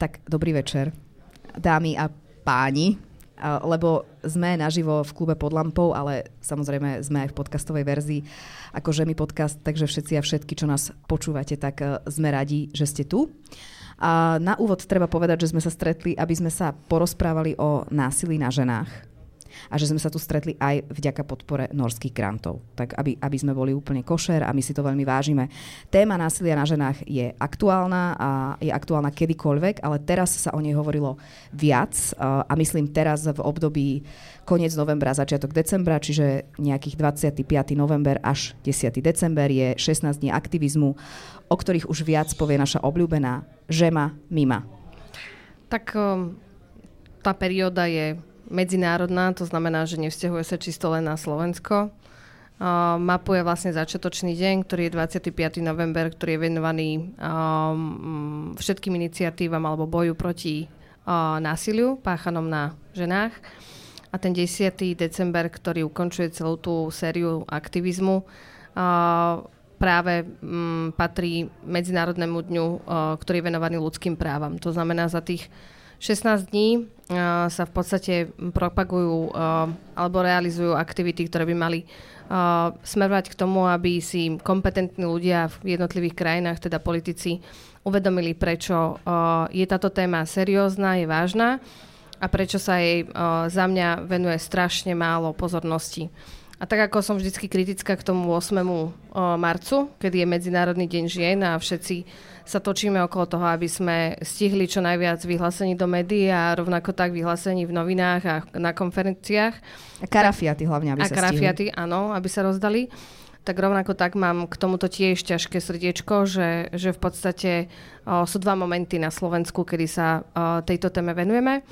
Tak dobrý večer, dámy a páni, lebo sme naživo v klube pod lampou, ale samozrejme sme aj v podcastovej verzii. Ako Žemi podcast, takže všetci a všetky, čo nás počúvate, tak e, sme radi, že ste tu. A na úvod treba povedať, že sme sa stretli, aby sme sa porozprávali o násilí na ženách a že sme sa tu stretli aj vďaka podpore norských grantov. Tak aby, aby sme boli úplne košer a my si to veľmi vážime. Téma násilia na ženách je aktuálna a je aktuálna kedykoľvek, ale teraz sa o nej hovorilo viac a myslím teraz v období koniec novembra, začiatok decembra, čiže nejakých 25. november až 10. december je 16 dní aktivizmu, o ktorých už viac povie naša obľúbená Žema Mima. Tak um, tá perióda je medzinárodná, to znamená, že nevzťahuje sa čisto len na Slovensko. Uh, mapuje vlastne začiatočný deň, ktorý je 25. november, ktorý je venovaný um, všetkým iniciatívam alebo boju proti uh, násiliu páchanom na ženách. A ten 10. december, ktorý ukončuje celú tú sériu aktivizmu, uh, práve um, patrí Medzinárodnému dňu, uh, ktorý je venovaný ľudským právam. To znamená, za tých 16 dní uh, sa v podstate propagujú uh, alebo realizujú aktivity, ktoré by mali uh, smerovať k tomu, aby si kompetentní ľudia v jednotlivých krajinách, teda politici, uvedomili, prečo je táto téma seriózna, je vážna a prečo sa jej za mňa venuje strašne málo pozornosti. A tak ako som vždy kritická k tomu 8. marcu, kedy je Medzinárodný deň žien a všetci sa točíme okolo toho, aby sme stihli čo najviac vyhlásení do médií a rovnako tak vyhlásení v novinách a na konferenciách. A karafiaty hlavne, aby a sa karafiaty, stihli. áno, aby sa rozdali. Tak rovnako tak mám k tomuto tiež ťažké srdiečko, že, že v podstate o, sú dva momenty na Slovensku, kedy sa o, tejto téme venujeme.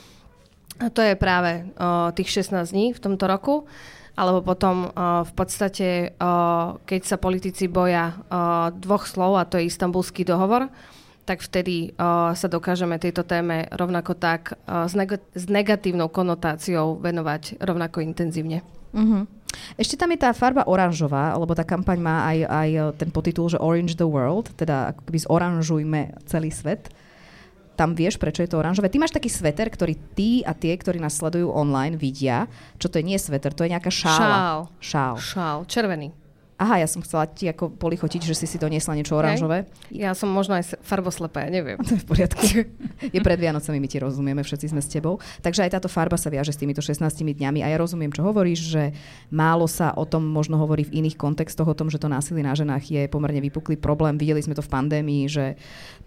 A to je práve o, tých 16 dní v tomto roku alebo potom uh, v podstate, uh, keď sa politici boja uh, dvoch slov, a to je istambulský dohovor, tak vtedy uh, sa dokážeme tejto téme rovnako tak uh, s, neg- s negatívnou konotáciou venovať rovnako intenzívne. Uh-huh. Ešte tam je tá farba oranžová, lebo tá kampaň má aj, aj ten potitul, že Orange the World, teda ako keby zoranžujme celý svet tam vieš, prečo je to oranžové. Ty máš taký sveter, ktorý ty a tie, ktorí nás sledujú online, vidia. Čo to je? Nie sveter, to je nejaká šála. Šál. Šál. Šál, červený. Aha, ja som chcela ti ako polichotiť, že si si doniesla niečo oranžové. Ja som možno aj farboslepá, ja neviem. To je v poriadku. je pred Vianocami, my ti rozumieme, všetci sme s tebou. Takže aj táto farba sa viaže s týmito 16 dňami a ja rozumiem, čo hovoríš, že málo sa o tom možno hovorí v iných kontextoch, o tom, že to násilie na ženách je pomerne vypuklý problém. Videli sme to v pandémii, že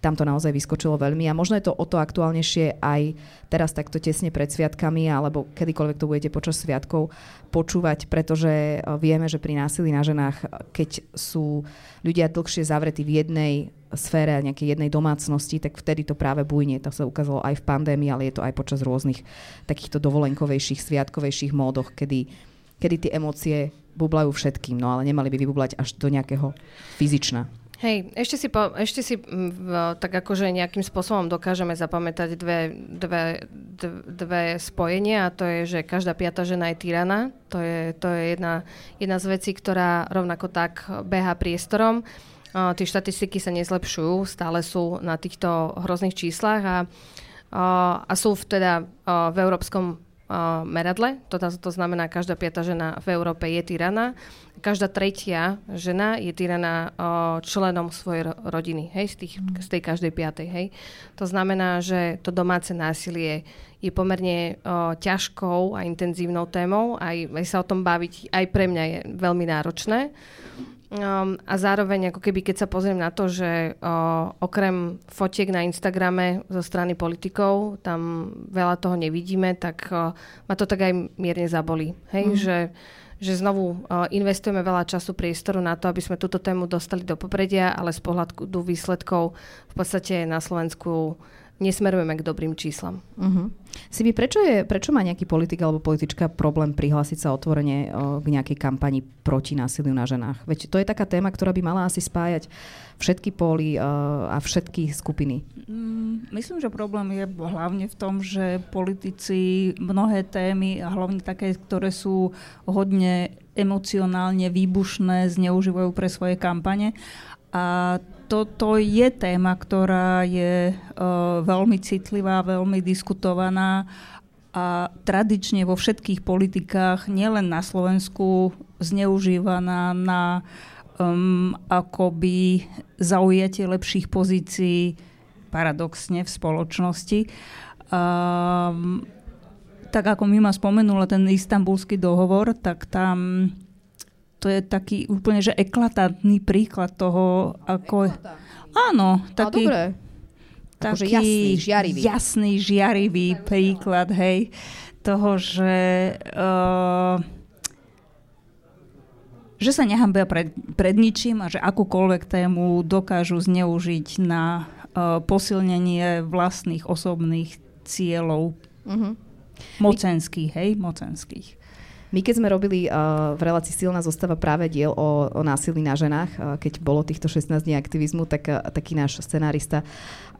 tam to naozaj vyskočilo veľmi a možno je to o to aktuálnejšie aj teraz takto tesne pred sviatkami alebo kedykoľvek to budete počas sviatkov počúvať, pretože vieme, že pri násilí na ženách keď sú ľudia dlhšie zavretí v jednej sfére, nejakej jednej domácnosti, tak vtedy to práve bujne. To sa ukázalo aj v pandémii, ale je to aj počas rôznych takýchto dovolenkovejších, sviatkovejších módoch, kedy, kedy tie emócie bublajú všetkým, no ale nemali by vybublať až do nejakého fyzična. Hej, ešte si, po, ešte si v, tak akože nejakým spôsobom dokážeme zapamätať dve, dve, dve, dve spojenia a to je, že každá piata žena je tyrana. To je, to je jedna, jedna z vecí, ktorá rovnako tak beha priestorom. Uh, tie štatistiky sa nezlepšujú, stále sú na týchto hrozných číslach a, uh, a sú v, teda uh, v európskom meradle. To, to znamená, každá piata žena v Európe je tyrana. Každá tretia žena je tyraná členom svojej rodiny, hej, z, tých, mm. z tej každej piatej, hej. To znamená, že to domáce násilie je pomerne uh, ťažkou a intenzívnou témou. Aj, aj sa o tom baviť aj pre mňa je veľmi náročné. Um, a zároveň, ako keby, keď sa pozriem na to, že uh, okrem fotiek na Instagrame zo strany politikov, tam veľa toho nevidíme, tak uh, ma to tak aj mierne zabolí. Hej, mm. že, že znovu uh, investujeme veľa času, priestoru na to, aby sme túto tému dostali do popredia, ale z pohľadu výsledkov v podstate na Slovensku nesmerujeme k dobrým číslam. Uh-huh. Si by, prečo, je, prečo má nejaký politik alebo politička problém prihlásiť sa otvorene o, k nejakej kampani proti násiliu na ženách? Veď to je taká téma, ktorá by mala asi spájať všetky póly a všetky skupiny. Mm, myslím, že problém je hlavne v tom, že politici mnohé témy a hlavne také, ktoré sú hodne emocionálne výbušné, zneužívajú pre svoje kampane A toto je téma, ktorá je uh, veľmi citlivá, veľmi diskutovaná a tradične vo všetkých politikách, nielen na Slovensku, zneužívaná na um, akoby zaujatie lepších pozícií paradoxne v spoločnosti. Um, tak ako mi ma spomenula ten istambulský dohovor, tak tam to je taký úplne, že eklatantný príklad toho, ako... Áno, taký... dobre. Taký jasný, žiarivý. jasný, žiarivý príklad, hej, toho, že uh, že sa nehambia pred, pred ničím a že akúkoľvek tému dokážu zneužiť na uh, posilnenie vlastných osobných cieľov. Uh-huh. Mocenských, hej, mocenských. My keď sme robili uh, v relácii Silná zostava práve diel o, o násilí na ženách, uh, keď bolo týchto 16 dní aktivizmu, tak uh, taký náš scenárista,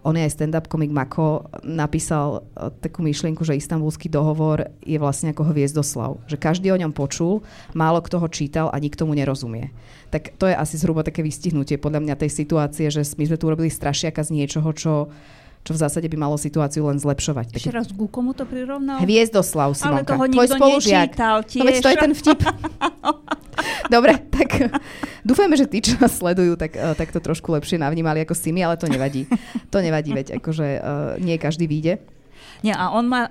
on je aj stand-up komik Mako, napísal uh, takú myšlienku, že istambulský dohovor je vlastne ako hviezdoslav. Že každý o ňom počul, málo kto ho čítal a nikto mu nerozumie. Tak to je asi zhruba také vystihnutie podľa mňa tej situácie, že my sme tu urobili strašiaka z niečoho, čo čo v zásade by malo situáciu len zlepšovať. Ešte raz, ku komu to prirovnal? Hviezdoslav, Simonka. Ale toho Tvoj spolužiak. nečítal tiež. No veď to je ten vtip. Dobre, tak dúfajme, že tí, čo nás sledujú, tak, uh, tak to trošku lepšie navnímali ako si my, ale to nevadí. To nevadí, veď akože uh, nie každý vyjde. Nie, a on má...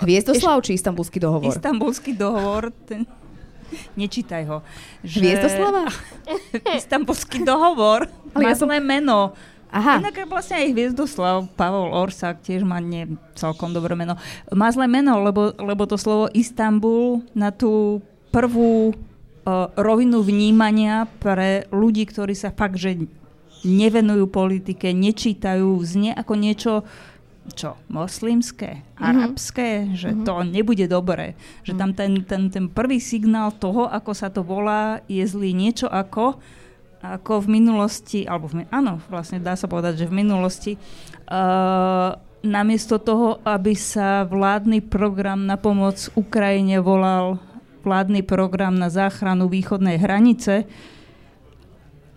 Hviezdoslav či istambulský dohovor? Istambulský dohovor, ten... Nečítaj ho. Že... Hviezdoslava? Istambulský dohovor. Ale má ja som... meno. Aha. Inak vlastne aj Hviezdoslav, Pavol Orsak tiež má nie celkom dobré meno. Má zlé meno, lebo, lebo to slovo Istanbul na tú prvú uh, rovinu vnímania pre ľudí, ktorí sa fakt, že nevenujú politike, nečítajú, znie ako niečo čo, moslimské, mm-hmm. arabské, že mm-hmm. to nebude dobré. Že tam ten, ten, ten prvý signál toho, ako sa to volá, je zlý niečo ako ako v minulosti, alebo v, áno, vlastne dá sa povedať, že v minulosti, uh, namiesto toho, aby sa vládny program na pomoc Ukrajine volal vládny program na záchranu východnej hranice,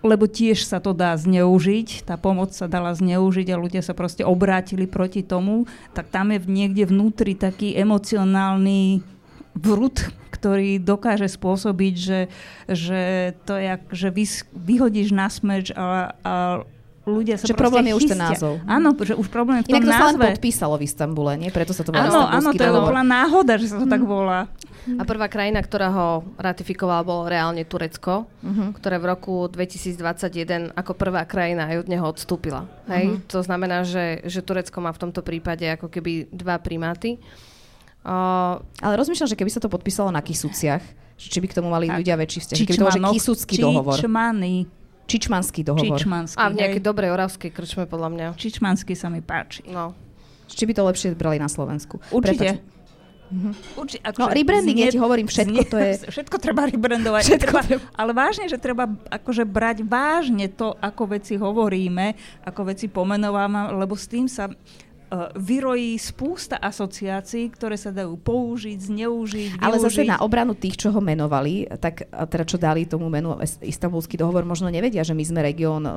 lebo tiež sa to dá zneužiť, tá pomoc sa dala zneužiť a ľudia sa proste obrátili proti tomu, tak tam je niekde vnútri taký emocionálny vrut, ktorý dokáže spôsobiť, že, že to je, že vy, vyhodíš na smeč a, a ľudia sa Že problém je už ten názov. Áno, že už problém je v tom Inak to názve. sa len podpísalo v Istambule, nie? Preto sa to volá Áno, áno, to je bola náhoda, že sa to mm. tak volá. A prvá krajina, ktorá ho ratifikovala, bolo reálne Turecko, uh-huh. ktoré v roku 2021 ako prvá krajina aj od neho odstúpila. Hej? Uh-huh. To znamená, že, že Turecko má v tomto prípade ako keby dva primáty. Uh, ale rozmýšľam, že keby sa to podpísalo na Kisuciach, či by k tomu mali ľudia väčší vzťah. Keby to bol, že Kisucký dohovor. Čičmany. Čičmanský dohovor. Čičmanský, A v nejakej dobrej oravskej krčme, podľa mňa. Čičmanský sa mi páči. No. Či by to lepšie brali na Slovensku. Určite. Mhm. Urči, akože no, rebranding, znie, ja ti hovorím, všetko to je... Všetko treba rebrandovať. Všetko treba, treba. Ale vážne, že treba akože brať vážne to, ako veci hovoríme, ako veci pomenovávame, lebo s tým sa vyrojí spústa asociácií, ktoré sa dajú použiť, zneužiť, využiť. Ale zase na obranu tých, čo ho menovali, tak teda čo dali tomu menu Istanbulský dohovor, možno nevedia, že my sme región uh,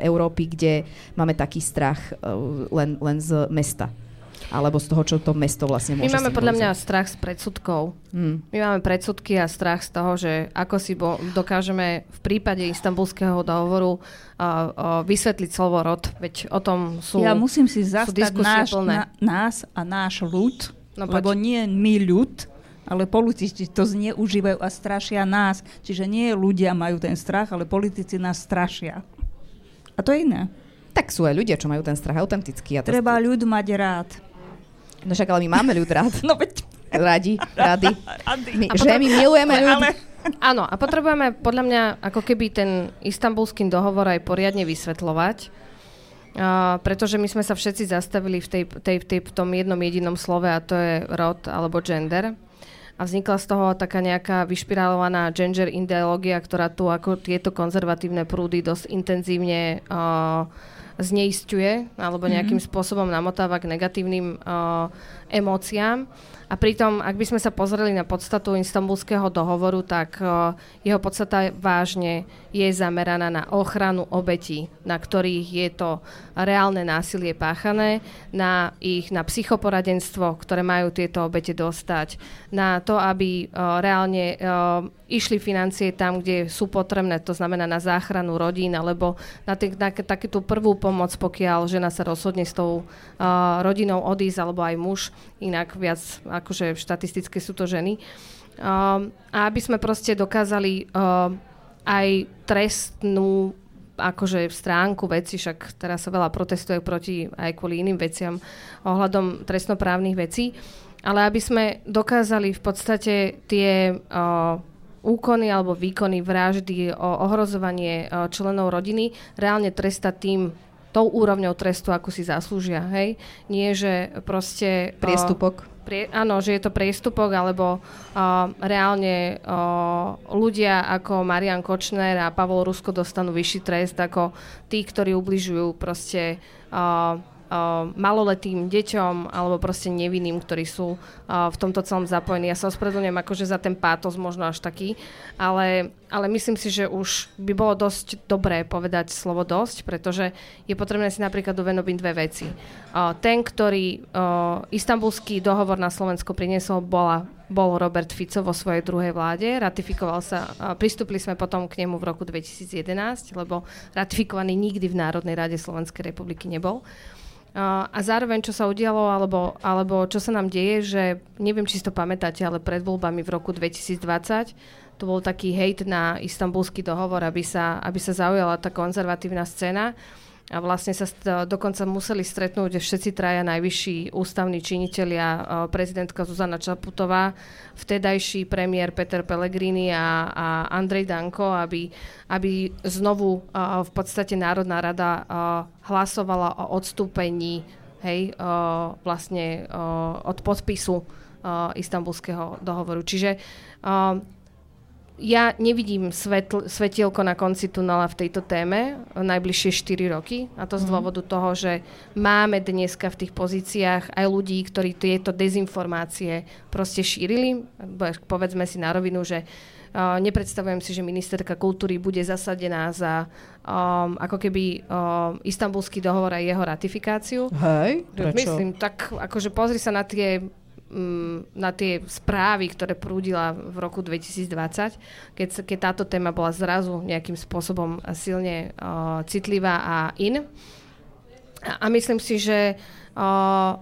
Európy, kde máme taký strach uh, len, len z mesta alebo z toho, čo to mesto vlastne môže My máme podľa mňa strach z predsudkov. Hmm. My máme predsudky a strach z toho, že ako si bo, dokážeme v prípade istambulského dohovoru uh, uh, vysvetliť slovo rod. Veď o tom sú Ja musím si zastať náš, na, nás a náš ľud, no, lebo poď. nie my ľud, ale politici to zneužívajú a strašia nás. Čiže nie ľudia majú ten strach, ale politici nás strašia. A to je iné. Tak sú aj ľudia, čo majú ten strach autentický. A to Treba ľud mať rád. No však ale my máme ľud rád. No veď. Radi, rady. My, že my milujeme ľud. Ale... Áno, a potrebujeme podľa mňa ako keby ten istambulský dohovor aj poriadne vysvetľovať. Uh, pretože my sme sa všetci zastavili v, tej, tej, tej, v tom jednom jedinom slove a to je rod alebo gender. A vznikla z toho taká nejaká vyšpirálovaná gender ideológia, ktorá tu ako tieto konzervatívne prúdy dosť intenzívne uh, zneistuje alebo nejakým mm-hmm. spôsobom namotáva k negatívnym uh, emóciám. A pritom, ak by sme sa pozreli na podstatu istambulského dohovoru, tak uh, jeho podstata vážne je zameraná na ochranu obetí, na ktorých je to reálne násilie páchané, na ich na psychoporadenstvo, ktoré majú tieto obete dostať, na to, aby uh, reálne uh, išli financie tam, kde sú potrebné, to znamená na záchranu rodín, alebo na, tý, na takúto prvú pomoc, pokiaľ žena sa rozhodne s tou rodinou odísť, alebo aj muž, inak viac akože štatistické sú to ženy. Um, a aby sme proste dokázali uh, aj trestnú akože stránku veci, však teraz sa veľa protestuje proti aj kvôli iným veciam ohľadom trestnoprávnych vecí, ale aby sme dokázali v podstate tie uh, úkony alebo výkony vraždy, o ohrozovanie uh, členov rodiny reálne trestať tým tou úrovňou trestu, ako si zaslúžia, hej? Nie, že proste... Priestupok. Uh, prie, áno, že je to priestupok, alebo uh, reálne uh, ľudia ako Marian Kočner a Pavol Rusko dostanú vyšší trest ako tí, ktorí ubližujú proste uh, maloletým deťom alebo proste nevinným, ktorí sú uh, v tomto celom zapojení. Ja sa ospravedlňujem akože za ten pátos možno až taký, ale, ale myslím si, že už by bolo dosť dobré povedať slovo dosť, pretože je potrebné si napríklad uvedomiť dve veci. Uh, ten, ktorý uh, istambulský dohovor na Slovensko priniesol, bola bol Robert Fico vo svojej druhej vláde, ratifikoval sa, pristúpili sme potom k nemu v roku 2011, lebo ratifikovaný nikdy v Národnej rade Slovenskej republiky nebol. A zároveň, čo sa udialo, alebo, alebo čo sa nám deje, že neviem, či si to pamätáte, ale pred voľbami v roku 2020 to bol taký hejt na istambulský dohovor, aby sa, aby sa zaujala tá konzervatívna scéna a vlastne sa dokonca museli stretnúť všetci traja najvyšší ústavní činitelia, prezidentka Zuzana Čaputová, vtedajší premiér Peter Pellegrini a, a Andrej Danko, aby, aby znovu v podstate Národná rada hlasovala o odstúpení hej, vlastne od podpisu istambulského dohovoru. Čiže ja nevidím svetl, svetielko na konci tunela v tejto téme najbližšie 4 roky a to z mhm. dôvodu toho, že máme dneska v tých pozíciách aj ľudí, ktorí tieto dezinformácie proste šírili. Povedzme si na rovinu, že Uh, nepredstavujem si, že ministerka kultúry bude zasadená za um, ako keby um, istambulský dohovor a jeho ratifikáciu. Hej, prečo? Myslím, tak akože pozri sa na tie na tie správy, ktoré prúdila v roku 2020, keď, keď táto téma bola zrazu nejakým spôsobom silne uh, citlivá a in. A, a myslím si, že uh,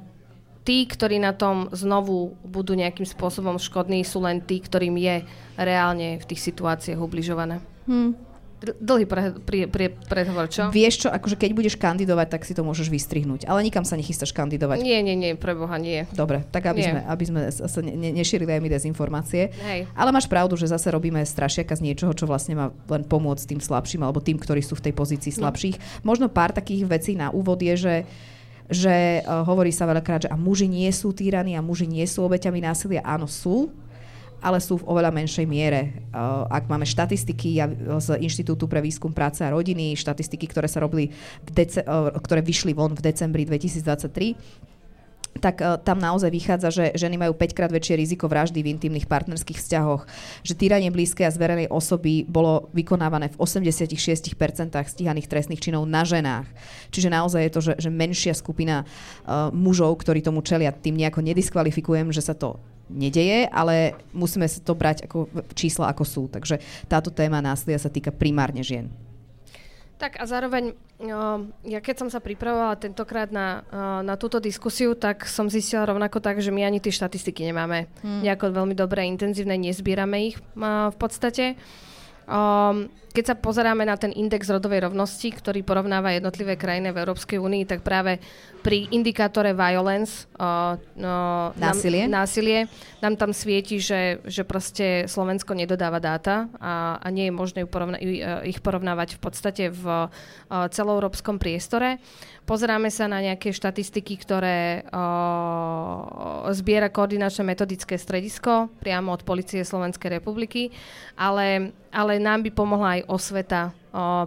tí, ktorí na tom znovu budú nejakým spôsobom škodní, sú len tí, ktorým je reálne v tých situáciách ubližované. Hmm. Dlhý pre, pre, pre, predhovor, čo? Vieš čo, akože keď budeš kandidovať, tak si to môžeš vystrihnúť. Ale nikam sa nechystáš kandidovať. Nie, nie, nie, pre Boha nie. Dobre, tak aby nie. sme, aby sme sa ne, nešírili aj my dezinformácie. Hej. Ale máš pravdu, že zase robíme strašiaka z niečoho, čo vlastne má len pomôcť tým slabším alebo tým, ktorí sú v tej pozícii no. slabších. No. Možno pár takých vecí na úvod je, že že uh, hovorí sa veľakrát, že a muži nie sú týraní a muži nie sú obeťami násilia. Áno, sú, ale sú v oveľa menšej miere. Ak máme štatistiky z Inštitútu pre výskum práce a rodiny, štatistiky, ktoré sa robili, v dece- ktoré vyšli von v decembri 2023, tak uh, tam naozaj vychádza, že ženy majú 5 krát väčšie riziko vraždy v intimných partnerských vzťahoch, že týranie blízkej a zverenej osoby bolo vykonávané v 86% stíhaných trestných činov na ženách. Čiže naozaj je to, že, že menšia skupina uh, mužov, ktorí tomu čelia, tým nejako nediskvalifikujem, že sa to nedeje, ale musíme sa to brať ako čísla, ako sú. Takže táto téma násilia sa týka primárne žien. Tak a zároveň, ja keď som sa pripravovala tentokrát na, na túto diskusiu, tak som zistila rovnako tak, že my ani tie štatistiky nemáme hmm. nejako veľmi dobré, intenzívne, nezbierame ich v podstate. Um, keď sa pozeráme na ten index rodovej rovnosti, ktorý porovnáva jednotlivé krajiny v Európskej únii, tak práve pri indikátore violence, uh, no, násilie. Nám, násilie, nám tam svieti, že, že proste Slovensko nedodáva dáta a, a nie je možné porovna- ich porovnávať v podstate v uh, celoeurópskom priestore. Pozeráme sa na nejaké štatistiky, ktoré uh, zbiera koordinačné metodické stredisko priamo od Policie Slovenskej republiky, ale, ale nám by pomohla aj osveta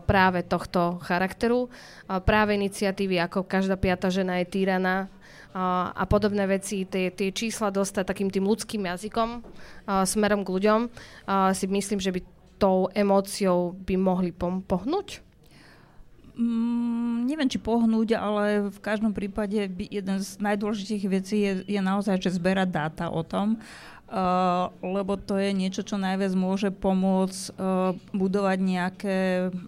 práve tohto charakteru. Práve iniciatívy ako každá piata žena je týraná, a, podobné veci, tie, tie čísla dostať takým tým ľudským jazykom smerom k ľuďom, si myslím, že by tou emóciou by mohli pom- pohnúť? Mm, neviem, či pohnúť, ale v každom prípade jeden z najdôležitejších vecí je, je naozaj, že zberať dáta o tom, uh, lebo to je niečo, čo najviac môže pomôcť uh, budovať nejaké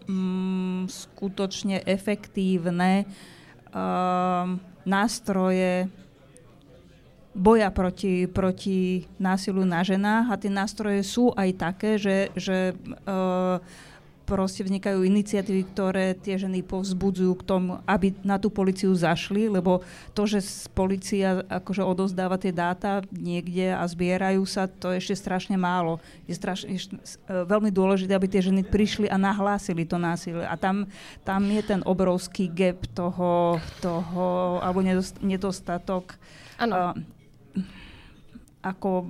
um, skutočne efektívne uh, nástroje boja proti, proti násilu na ženách. A tie nástroje sú aj také, že, že uh, proste vznikajú iniciatívy, ktoré tie ženy povzbudzujú k tomu, aby na tú policiu zašli, lebo to, že policia akože odozdáva tie dáta niekde a zbierajú sa, to je ešte strašne málo. Je strašne, je veľmi dôležité, aby tie ženy prišli a nahlásili to násilie. A tam, tam je ten obrovský gap toho, toho alebo nedostatok. Ano. Uh, ako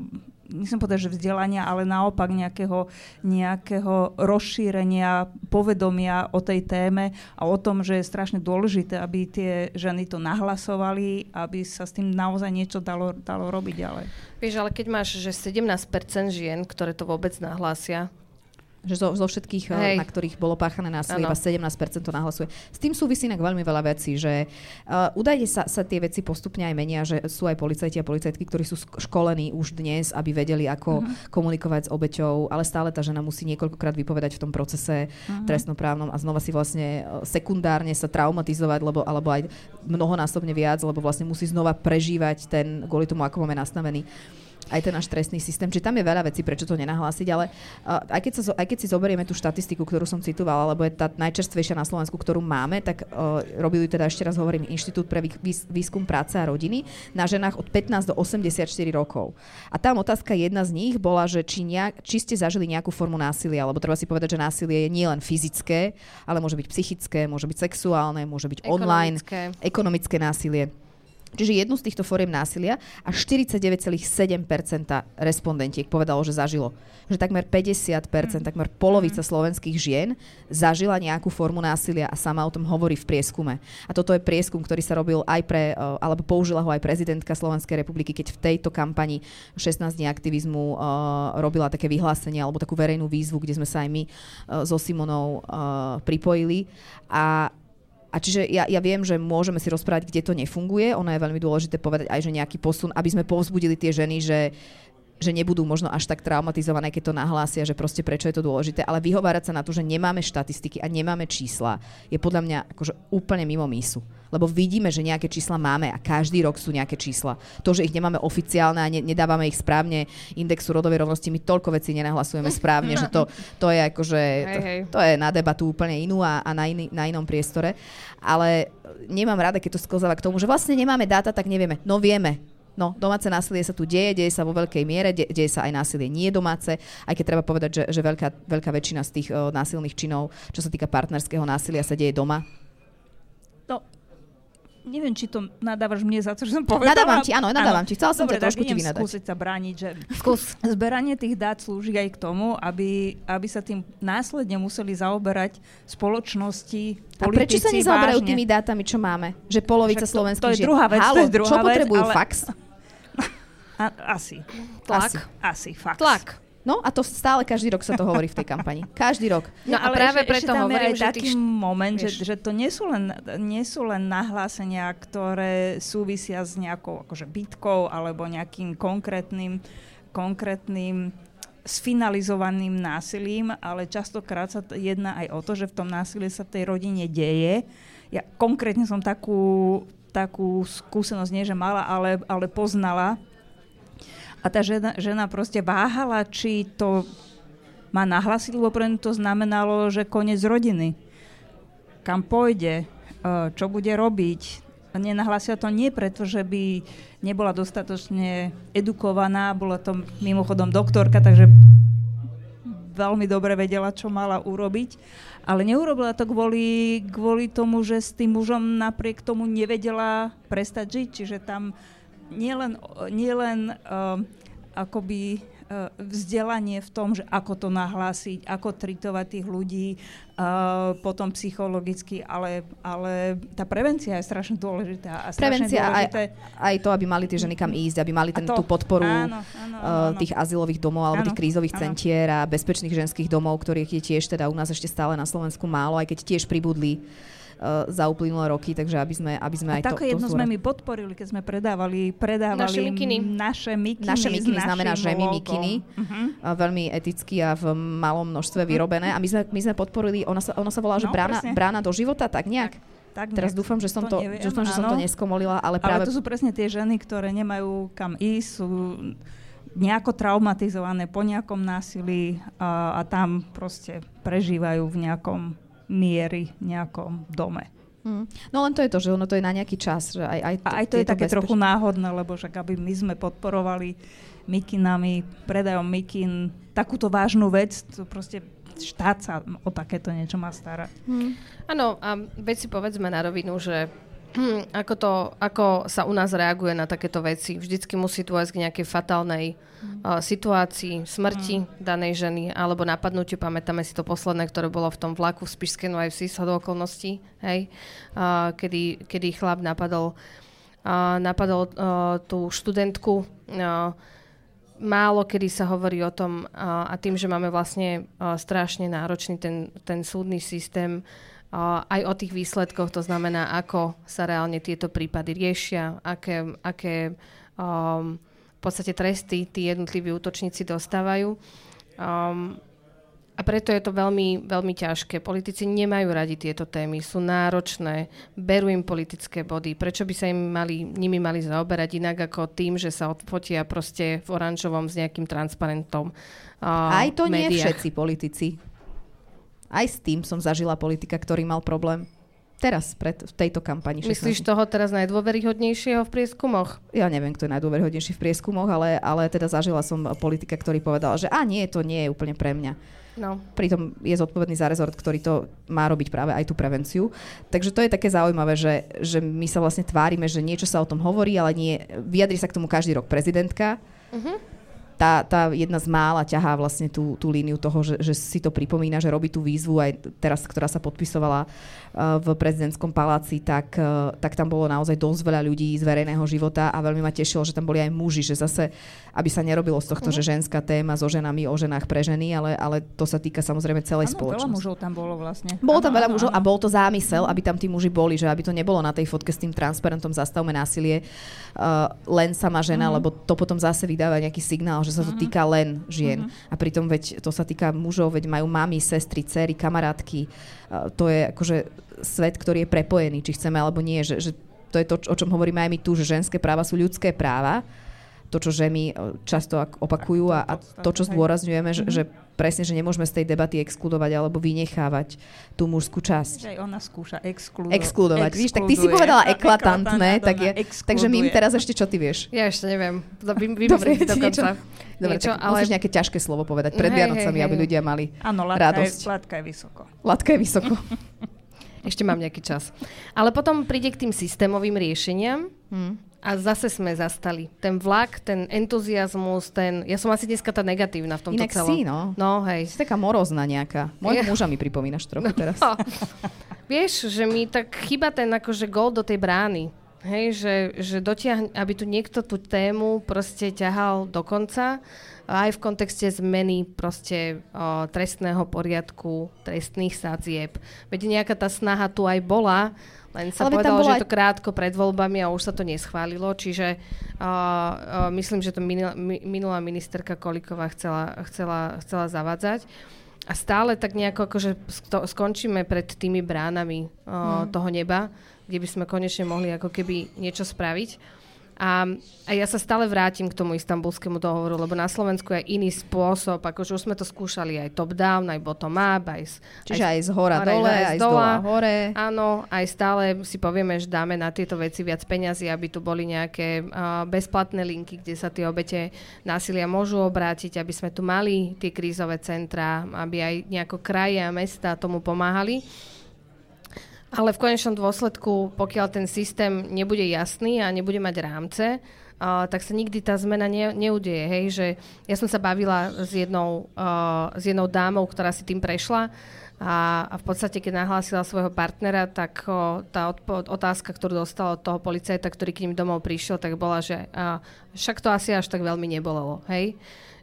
nechcem povedať, že vzdelania, ale naopak nejakého, nejakého rozšírenia povedomia o tej téme a o tom, že je strašne dôležité, aby tie ženy to nahlasovali, aby sa s tým naozaj niečo dalo, dalo robiť ďalej. Vieš, ale keď máš, že 17% žien, ktoré to vôbec nahlásia, že zo, zo všetkých, eh, Hej. na ktorých bolo páchané násilie, iba 17% to nahlasuje. S tým súvisí inak veľmi veľa vecí, že uh, údajne sa, sa tie veci postupne aj menia, že sú aj policajti a policajtky, ktorí sú školení už dnes, aby vedeli, ako uh-huh. komunikovať s obeťou, ale stále tá žena musí niekoľkokrát vypovedať v tom procese uh-huh. trestnoprávnom a znova si vlastne eh, sekundárne sa traumatizovať, lebo, alebo aj mnohonásobne viac, lebo vlastne musí znova prežívať ten, kvôli tomu, ako máme nastavený aj ten náš trestný systém. Čiže tam je veľa vecí, prečo to nenahlásiť, ale uh, aj, keď sa, aj keď si zoberieme tú štatistiku, ktorú som citovala, lebo je tá najčerstvejšia na Slovensku, ktorú máme, tak uh, robili teda ešte raz hovorím Inštitút pre výskum práce a rodiny na ženách od 15 do 84 rokov. A tam otázka jedna z nich bola, že či, nejak, či ste zažili nejakú formu násilia, lebo treba si povedať, že násilie je nielen fyzické, ale môže byť psychické, môže byť sexuálne, môže byť ekonomické. online, ekonomické násilie. Čiže jednu z týchto fóriem násilia a 49,7% respondentiek povedalo, že zažilo. Že takmer 50%, mm. takmer polovica mm. slovenských žien zažila nejakú formu násilia a sama o tom hovorí v prieskume. A toto je prieskum, ktorý sa robil aj pre, e, alebo použila ho aj prezidentka Slovenskej republiky, keď v tejto kampani 16 dní aktivizmu uh, robila také vyhlásenie alebo takú verejnú výzvu, kde sme sa aj my uh, so Simonou uh, pripojili. A a čiže ja, ja viem, že môžeme si rozprávať, kde to nefunguje. Ono je veľmi dôležité povedať aj, že nejaký posun, aby sme povzbudili tie ženy, že že nebudú možno až tak traumatizované, keď to nahlásia, že proste prečo je to dôležité, ale vyhovárať sa na to, že nemáme štatistiky a nemáme čísla, je podľa mňa akože úplne mimo mísu. Lebo vidíme, že nejaké čísla máme a každý rok sú nejaké čísla. To, že ich nemáme oficiálne a ne, nedávame ich správne indexu rodovej rovnosti, my toľko vecí nenahlasujeme správne, že to, to je akože, to, to je na debatu úplne inú a, a na, iný, na inom priestore. Ale nemám rada, keď to sklzáva k tomu, že vlastne nemáme dáta, tak nevieme. No vieme, No, domáce násilie sa tu deje, deje sa vo veľkej miere, de, deje sa aj násilie nie domáce, aj keď treba povedať, že, že veľká, veľká väčšina z tých uh, násilných činov, čo sa týka partnerského násilia, sa deje doma. No, neviem, či to nadávaš mne za to, že som povedala. Nadávam ti, áno, nadávam áno. ti. Chcela som Dobre, ťa trošku ti vynadať. skúsiť sa brániť, že Skús. zberanie tých dát slúži aj k tomu, aby, aby sa tým následne museli zaoberať spoločnosti, politici, A prečo sa nezaoberajú tými dátami, čo máme? Že polovica slovenských to, to je druhá vec, Halo, to je druhá čo potrebujú, ale... fax? A, asi. Tlak. Asi, asi fax. Tlak. No a to stále každý rok sa to hovorí v tej kampani. Každý rok. No, no a práve ešte, preto ešte hovorím, že taký tých... moment, že, že to nie sú, len, nie sú len nahlásenia, ktoré súvisia s nejakou akože bitkou alebo nejakým konkrétnym, konkrétnym sfinalizovaným násilím, ale častokrát sa jedná aj o to, že v tom násilí sa v tej rodine deje. Ja konkrétne som takú, takú skúsenosť nie, že mala, ale, ale poznala a tá žena, žena proste váhala, či to má nahlasiť, lebo pre to znamenalo, že koniec rodiny. Kam pôjde, e, čo bude robiť. Nenahlasila to nie preto, že by nebola dostatočne edukovaná, bola to mimochodom doktorka, takže veľmi dobre vedela, čo mala urobiť, ale neurobila to kvôli, kvôli tomu, že s tým mužom napriek tomu nevedela prestať žiť, čiže tam nielen, nielen uh, akoby vzdelanie v tom, že ako to nahlásiť, ako tritovať tých ľudí, uh, potom psychologicky, ale, ale tá prevencia je strašne dôležitá. A strašne prevencia dôležité... aj, aj to, aby mali tie ženy kam ísť, aby mali ten, to, tú podporu áno, áno, áno, tých azylových domov alebo áno, tých krízových áno. centier a bezpečných ženských domov, ktorých je tiež teda u nás ešte stále na Slovensku málo, aj keď tiež pribudli uh, za uplynulé roky, takže aby sme, aby sme a aj také to, jedno to sme my podporili, keď sme predávali, predávali naše mikiny. Naše mikiny, naše mikiny znamená, že my mikiny, uh-huh. uh, veľmi eticky a v malom množstve vyrobené. A my sme, my sme podporili, ona sa, ona sa volá, že no, brána, brána do života, tak nejak? Tak, Teraz dúfam, že som to, to neviem, dúfam, že som to neskomolila, ale práve... Ale to sú presne tie ženy, ktoré nemajú kam ísť, sú nejako traumatizované po nejakom násilí a, a tam proste prežívajú v nejakom miery nejakom dome. Hmm. No len to je to, že ono to je na nejaký čas. Že aj, aj, to, a aj to je také bezpečné. trochu náhodné, lebo však aby my sme podporovali mikinami, predajom mikin, takúto vážnu vec, to proste štát sa o takéto niečo má starať. Hmm. Áno, a veď si povedzme na rovinu, že hm, ako, to, ako sa u nás reaguje na takéto veci. Vždycky musí dôjsť k nejakej fatálnej uh, situácii, smrti mm. danej ženy alebo napadnutiu. Pamätáme si to posledné, ktoré bolo v tom vlaku v Spišskej Novej Vsi z okolností, hej? Uh, kedy, kedy chlap napadol, uh, napadol uh, tú študentku. Uh, málo kedy sa hovorí o tom uh, a tým, že máme vlastne uh, strašne náročný ten, ten súdny systém, aj o tých výsledkoch, to znamená, ako sa reálne tieto prípady riešia, aké, aké um, v podstate tresty tí jednotliví útočníci dostávajú. Um, a preto je to veľmi, veľmi ťažké. Politici nemajú radi tieto témy, sú náročné, berú im politické body. Prečo by sa im mali, nimi mali zaoberať inak ako tým, že sa odfotia proste v oranžovom s nejakým transparentom uh, Aj to nie všetci politici. Aj s tým som zažila politika, ktorý mal problém. Teraz, pred, v tejto kampani. 16. Myslíš toho teraz najdôveryhodnejšieho v prieskumoch? Ja neviem, kto je najdôveryhodnejší v prieskumoch, ale, ale teda zažila som politika, ktorý povedal, že a nie, to nie je úplne pre mňa. No. Pritom je zodpovedný za rezort, ktorý to má robiť práve aj tú prevenciu. Takže to je také zaujímavé, že, že my sa vlastne tvárime, že niečo sa o tom hovorí, ale nie, vyjadri sa k tomu každý rok prezidentka. Uh-huh tá, tá jedna z mála ťahá vlastne tú, tú líniu toho, že, že si to pripomína, že robí tú výzvu aj teraz, ktorá sa podpisovala v prezidentskom paláci, tak, uh, tak tam bolo naozaj dosť veľa ľudí z verejného života a veľmi ma tešilo, že tam boli aj muži, že zase, aby sa nerobilo z tohto, uh-huh. že ženská téma so ženami o ženách pre ženy, ale, ale to sa týka samozrejme celej ano, spoločnosti. veľa mužov tam bolo vlastne. Bolo tam ano, veľa ano, mužov ano. a bol to zámysel, aby tam tí muži boli, že aby to nebolo na tej fotke s tým transparentom zastavme násilie uh, len sama žena, uh-huh. lebo to potom zase vydáva nejaký signál, že sa to uh-huh. týka len žien. Uh-huh. A pritom veď to sa týka mužov, veď majú mami, sestry, cery, kamarátky. Uh, to je akože svet, ktorý je prepojený, či chceme alebo nie. Že, že to je to, o čom hovoríme aj my tu, že ženské práva sú ľudské práva to, čo ženy e, často opakujú a, a to, čo zdôrazňujeme, že, že presne, že nemôžeme z tej debaty exkludovať alebo vynechávať tú mužskú časť. Že ona skúša exkludovať. Exkludovať, víš, tak ty si povedala eklatantné, tak je, takže my teraz ešte čo ty vieš? Ja ešte neviem, vymyslieť dokonca. Dobre, niečo, tak ale... nejaké ťažké slovo povedať pred Vianocami, aby ľudia mali Áno, radosť. Áno, latka je vysoko. Latka je vysoko. Ešte mám nejaký čas. Ale potom príde k tým systémovým riešeniam. Hmm. A zase sme zastali. Ten vlak, ten entuziasmus, ten... Ja som asi dneska tá negatívna v tomto Inak celom. si, no. No, hej. Si taká morozná nejaká. Mojho muža mi pripomínaš trochu no. teraz. Vieš, že mi tak chyba ten akože gol do tej brány. Hej, že, že dotiahne, aby tu niekto tú tému proste ťahal do konca, aj v kontexte zmeny proste o, trestného poriadku, trestných sadzieb. Veď nejaká tá snaha tu aj bola, len sa Ale povedalo, že je to krátko pred voľbami a už sa to neschválilo, čiže uh, uh, myslím, že to minula, minulá ministerka Koliková chcela, chcela, chcela zavádzať. A stále tak nejako akože skončíme pred tými bránami uh, hmm. toho neba, kde by sme konečne mohli ako keby niečo spraviť. A, a ja sa stále vrátim k tomu istambulskému dohovoru, lebo na Slovensku je iný spôsob, akože už sme to skúšali aj top-down, aj bottom-up, aj z, Čiže aj, aj z hora dole, aj, z dola hore. Áno, aj stále si povieme, že dáme na tieto veci viac peňazí, aby tu boli nejaké uh, bezplatné linky, kde sa tie obete násilia môžu obrátiť, aby sme tu mali tie krízové centra, aby aj nejako kraje a mesta tomu pomáhali. Ale v konečnom dôsledku, pokiaľ ten systém nebude jasný a nebude mať rámce, uh, tak sa nikdy tá zmena ne, neudeje. Hej? Že ja som sa bavila s jednou, uh, s jednou dámou, ktorá si tým prešla a, a v podstate, keď nahlásila svojho partnera, tak o, tá odpo- otázka, ktorú dostala od toho policajta, ktorý k ním domov prišiel, tak bola, že a, však to asi až tak veľmi nebolelo, hej?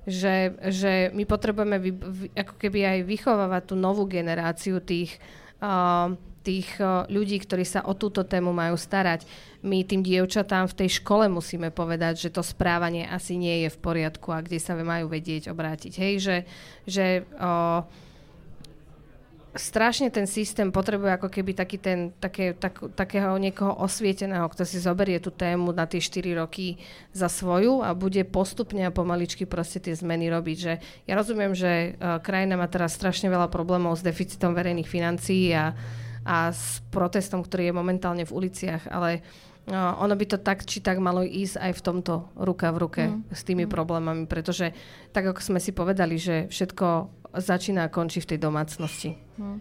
Že, že my potrebujeme vy, vy, ako keby aj vychovávať tú novú generáciu tých, uh, tých uh, ľudí, ktorí sa o túto tému majú starať. My tým dievčatám v tej škole musíme povedať, že to správanie asi nie je v poriadku a kde sa majú vedieť obrátiť. Hej, že, že uh, strašne ten systém potrebuje ako keby taký ten, také, tak, takého niekoho osvieteného, kto si zoberie tú tému na tie 4 roky za svoju a bude postupne a pomaličky proste tie zmeny robiť. Že ja rozumiem, že uh, krajina má teraz strašne veľa problémov s deficitom verejných financií a, a s protestom, ktorý je momentálne v uliciach, ale No, ono by to tak či tak malo ísť aj v tomto ruka v ruke mm. s tými mm. problémami, pretože tak ako sme si povedali, že všetko začína a končí v tej domácnosti. Hmm.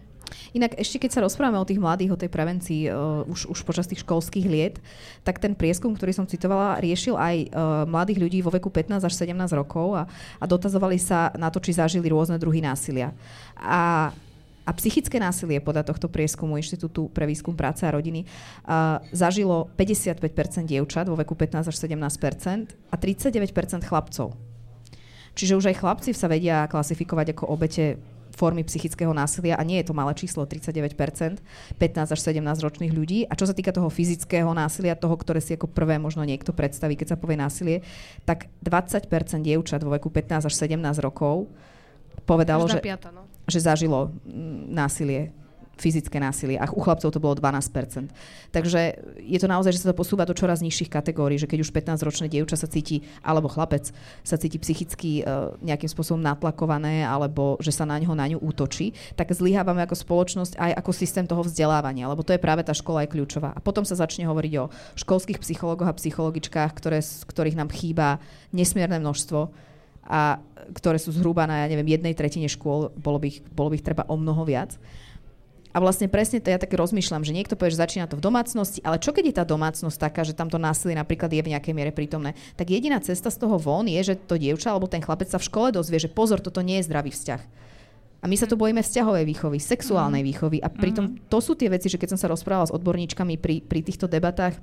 Inak ešte keď sa rozprávame o tých mladých, o tej prevencii uh, už, už počas tých školských liet, tak ten prieskum, ktorý som citovala, riešil aj uh, mladých ľudí vo veku 15 až 17 rokov a, a dotazovali sa na to, či zažili rôzne druhy násilia. A a psychické násilie podľa tohto prieskumu Inštitútu pre výskum práce a rodiny uh, zažilo 55% dievčat vo veku 15 až 17% a 39% chlapcov. Čiže už aj chlapci sa vedia klasifikovať ako obete formy psychického násilia a nie je to malé číslo, 39%, 15 až 17 ročných ľudí. A čo sa týka toho fyzického násilia, toho, ktoré si ako prvé možno niekto predstaví, keď sa povie násilie, tak 20% dievčat vo veku 15 až 17 rokov povedalo, že, piata, no. Že zažilo násilie fyzické násilie. A u chlapcov to bolo 12%. Takže je to naozaj, že sa to posúva do čoraz nižších kategórií, že keď už 15-ročné dievča sa cíti, alebo chlapec sa cíti psychicky uh, nejakým spôsobom natlakované, alebo že sa na ňo na ňu útočí, tak zlyhávame ako spoločnosť aj ako systém toho vzdelávania, lebo to je práve tá škola je kľúčová. A potom sa začne hovoriť o školských psychológoch a psychologičkách, ktoré, ktorých nám chýba nesmierne množstvo a ktoré sú zhruba na, ja neviem, jednej tretine škôl, bolo by ich, bolo by ich treba o mnoho viac. A vlastne presne to ja tak rozmýšľam, že niekto povie, že začína to v domácnosti, ale čo keď je tá domácnosť taká, že tamto násilie napríklad je v nejakej miere prítomné, tak jediná cesta z toho von je, že to dievča alebo ten chlapec sa v škole dozvie, že pozor, toto nie je zdravý vzťah. A my sa tu bojíme vzťahovej výchovy, sexuálnej mm. výchovy. A pritom mm. to sú tie veci, že keď som sa rozprávala s odborníčkami pri, pri týchto debatách,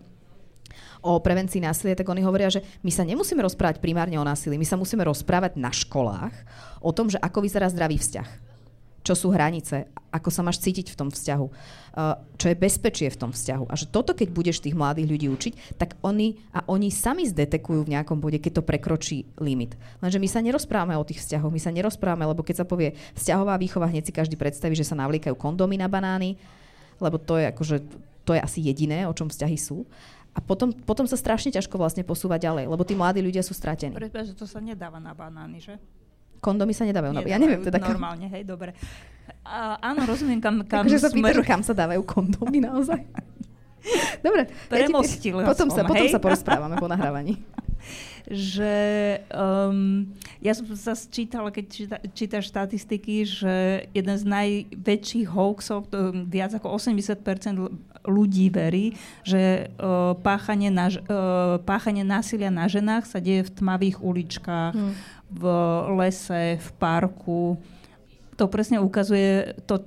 o prevencii násilia, tak oni hovoria, že my sa nemusíme rozprávať primárne o násilí, my sa musíme rozprávať na školách o tom, že ako vyzerá zdravý vzťah čo sú hranice, ako sa máš cítiť v tom vzťahu, uh, čo je bezpečie v tom vzťahu. A že toto, keď budeš tých mladých ľudí učiť, tak oni a oni sami zdetekujú v nejakom bode, keď to prekročí limit. Lenže my sa nerozprávame o tých vzťahoch, my sa nerozprávame, lebo keď sa povie vzťahová výchova, hneď si každý predstaví, že sa navlíkajú kondómy na banány, lebo to je akože to je asi jediné, o čom vzťahy sú. A potom, potom sa strašne ťažko vlastne posúvať ďalej, lebo tí mladí ľudia sú stratení. Pretože to sa nedáva na banány, že? kondomy sa nedávajú. nedávajú ja neviem teda kam. Normálne, hej, dobre. A, áno, rozumiem, kam, kam Takže sa pýtaš, kam sa dávajú kondomy naozaj. dobre. Premostil ja potom, som, sa, potom sa porozprávame po nahrávaní. že um, ja som sa čítala, keď číta, čítaš štatistiky, že jeden z najväčších hoaxov, to viac ako 80% ľudí verí, že uh, páchanie, na, uh, páchanie násilia na ženách sa deje v tmavých uličkách, hmm v lese, v parku. To presne ukazuje to,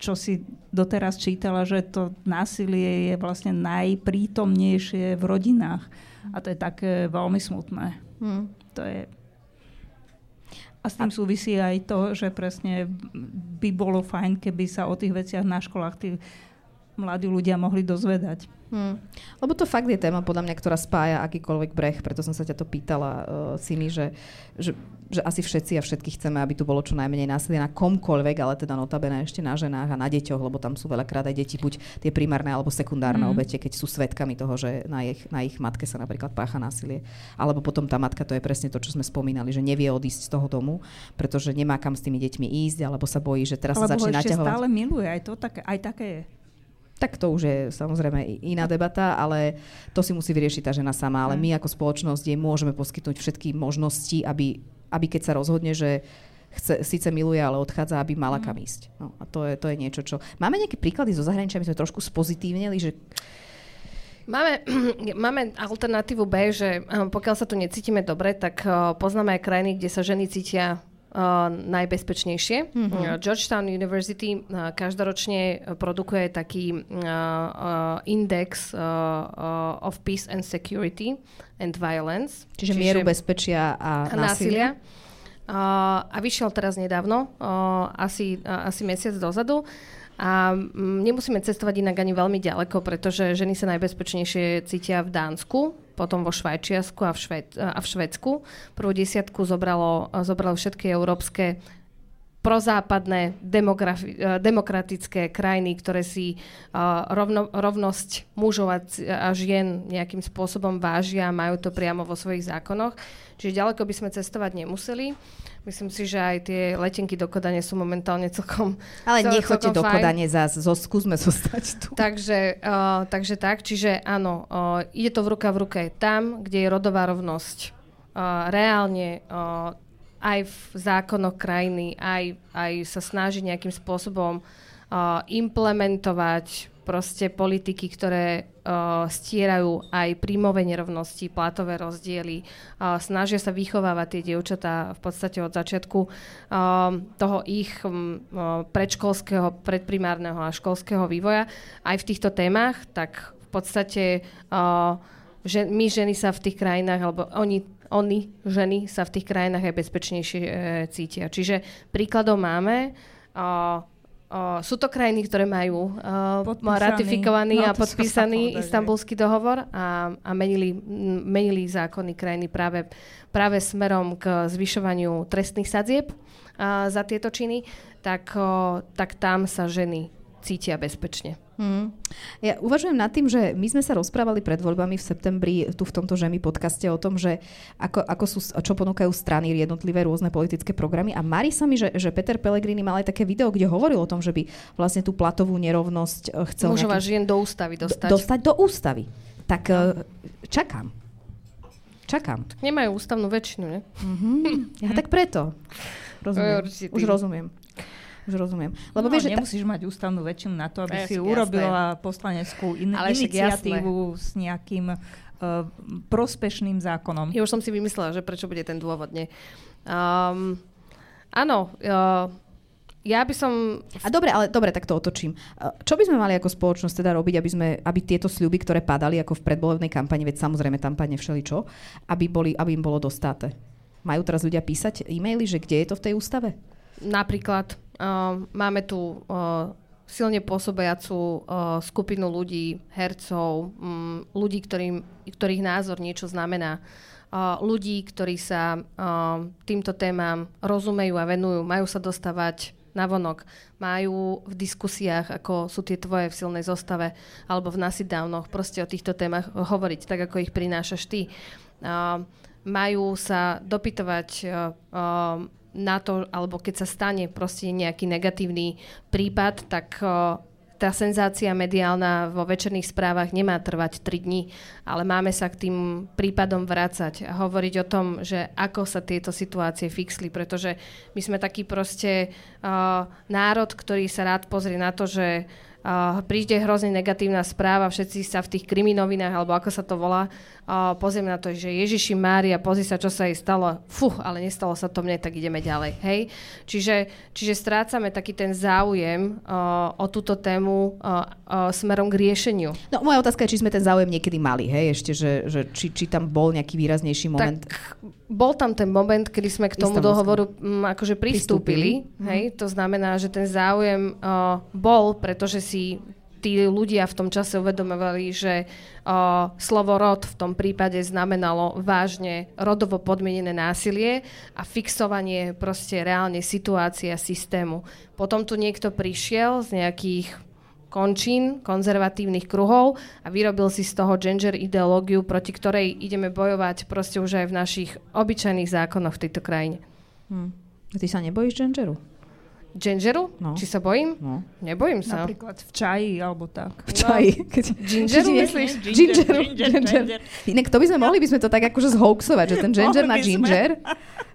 čo si doteraz čítala, že to násilie je vlastne najprítomnejšie v rodinách. A to je také veľmi smutné. Hmm. To je... A s tým súvisí aj to, že presne by bolo fajn, keby sa o tých veciach na školách tí mladí ľudia mohli dozvedať. Hmm. Lebo to fakt je téma, podľa mňa, ktorá spája akýkoľvek breh, preto som sa ťa to pýtala, uh, Simi, že, že, že asi všetci a všetky chceme, aby tu bolo čo najmenej násilia na komkoľvek, ale teda notabene ešte na ženách a na deťoch, lebo tam sú veľakrát aj deti, buď tie primárne alebo sekundárne hmm. obete, keď sú svetkami toho, že na ich, na ich matke sa napríklad pácha násilie. Alebo potom tá matka, to je presne to, čo sme spomínali, že nevie odísť z toho domu, pretože nemá kam s tými deťmi ísť, alebo sa bojí, že teraz alebo sa začne naťahovať. stále miluje, aj to také, aj také je. Tak to už je samozrejme iná debata, ale to si musí vyriešiť tá žena sama. Ale mm. my ako spoločnosť jej môžeme poskytnúť všetky možnosti, aby, aby keď sa rozhodne, že chce, síce miluje, ale odchádza, aby mala mm. kam ísť. No, a to je, to je niečo, čo... Máme nejaké príklady zo zahraničia, my sme trošku spozitívnili, že Máme, máme alternatívu B, že pokiaľ sa tu necítime dobre, tak poznáme aj krajiny, kde sa ženy cítia Uh, najbezpečnejšie. Mm-hmm. Georgetown University uh, každoročne produkuje taký uh, index of peace and security and violence. Čiže, čiže mieru bezpečia a, násilia. násilia. A vyšiel teraz nedávno, asi, asi mesiac dozadu. A nemusíme cestovať inak ani veľmi ďaleko, pretože ženy sa najbezpečnejšie cítia v Dánsku, potom vo Švajčiarsku a v, Šved- a v Švedsku. Prvú desiatku zobralo, zobralo všetky európske prozápadné demografi- demokratické krajiny, ktoré si uh, rovno, rovnosť mužov a žien nejakým spôsobom vážia a majú to priamo vo svojich zákonoch. Čiže ďaleko by sme cestovať nemuseli. Myslím si, že aj tie letenky do Kodane sú momentálne celkom Ale nechoďte do Kodane zás, zo, skúsme zostať tu. Takže, uh, takže tak, čiže áno, uh, ide to v ruka v ruke tam, kde je rodová rovnosť uh, reálne uh, aj v zákonoch krajiny, aj, aj sa snaží nejakým spôsobom uh, implementovať proste politiky, ktoré uh, stierajú aj príjmové nerovnosti, platové rozdiely, uh, snažia sa vychovávať tie dievčatá v podstate od začiatku uh, toho ich um, uh, predškolského, predprimárneho a školského vývoja. Aj v týchto témach, tak v podstate uh, že my ženy sa v tých krajinách, alebo oni oni, ženy, sa v tých krajinách aj bezpečnejšie e, cítia. Čiže príkladov máme. Uh, Uh, sú to krajiny, ktoré majú uh, ratifikovaný no, a podpísaný istambulský dohovor a, a menili, menili zákony krajiny práve, práve smerom k zvyšovaniu trestných sadzieb uh, za tieto činy, tak, uh, tak tam sa ženy cítia bezpečne. Hmm. Ja uvažujem nad tým, že my sme sa rozprávali pred voľbami v septembri tu v tomto Žemi podcaste o tom, že ako, ako sú, čo ponúkajú strany jednotlivé rôzne politické programy a marí sa mi, že, že Peter Pellegrini mal aj také video, kde hovoril o tom, že by vlastne tú platovú nerovnosť eh, chcel... Mužov nejaký, žien do ústavy dostať. Dostať do ústavy. Tak no. čakám. Čakám. Tak nemajú ústavnú väčšinu, ne? Mm-hmm. Ja tak preto. Rozumiem. Už rozumiem. Už rozumiem. Lebo no, vieš, nemusíš ta... mať ústavnú väčšinu na to, aby si urobila jasné. poslaneckú in- iniciatívu s nejakým uh, prospešným zákonom. Ja už som si vymyslela, že prečo bude ten dôvod. Nie. Um, áno, uh, ja by som... A dobre, ale dobre, tak to otočím. Čo by sme mali ako spoločnosť teda robiť, aby, sme, aby tieto sľuby, ktoré padali ako v predvolebnej kampani, veď samozrejme tam padne všeličo, aby, boli, aby im bolo dostáte? Majú teraz ľudia písať e-maily, že kde je to v tej ústave? Napríklad uh, máme tu uh, silne pôsobiacu uh, skupinu ľudí, hercov, um, ľudí, ktorým, ktorých názor niečo znamená. Uh, ľudí, ktorí sa uh, týmto témam rozumejú a venujú, majú sa dostávať na vonok, majú v diskusiách, ako sú tie tvoje v silnej zostave, alebo v nasidávnoch, proste o týchto témach hovoriť, tak ako ich prinášaš ty. Uh, majú sa dopytovať uh, uh, na to, alebo keď sa stane proste nejaký negatívny prípad, tak tá senzácia mediálna vo večerných správach nemá trvať 3 dní, ale máme sa k tým prípadom vrácať a hovoriť o tom, že ako sa tieto situácie fixli, pretože my sme taký proste uh, národ, ktorý sa rád pozrie na to, že uh, príde hrozne negatívna správa, všetci sa v tých kriminovinách, alebo ako sa to volá, uh, na to, že Ježiši Mária, pozri sa, čo sa jej stalo. Fú, ale nestalo sa to mne, tak ideme ďalej. Hej? Čiže, čiže strácame taký ten záujem uh, o túto tému uh, uh, smerom k riešeniu. No moja otázka je, či sme ten záujem niekedy mali, hej? Ešte, že, že či, či tam bol nejaký výraznejší moment. Tak bol tam ten moment, kedy sme k tomu dohovoru m, mm, akože pristúpili. pristúpili. Hej? To znamená, že ten záujem uh, bol, pretože si tí ľudia v tom čase uvedomovali, že uh, slovo rod v tom prípade znamenalo vážne rodovo podmienené násilie a fixovanie proste reálne situácie a systému. Potom tu niekto prišiel z nejakých končín konzervatívnych kruhov a vyrobil si z toho gender ideológiu, proti ktorej ideme bojovať proste už aj v našich obyčajných zákonoch v tejto krajine. Hmm. Ty sa nebojíš genderu? Gingeru? No. Či sa bojím? No. Nebojím sa. Napríklad v čaji alebo tak. V čaji. No. Keď... Gingeru myslíš? Ginger, ginger, ginger, ginger. Inak to by sme mohli by sme to tak akože zhoaxovať, že ten ginger na ginger.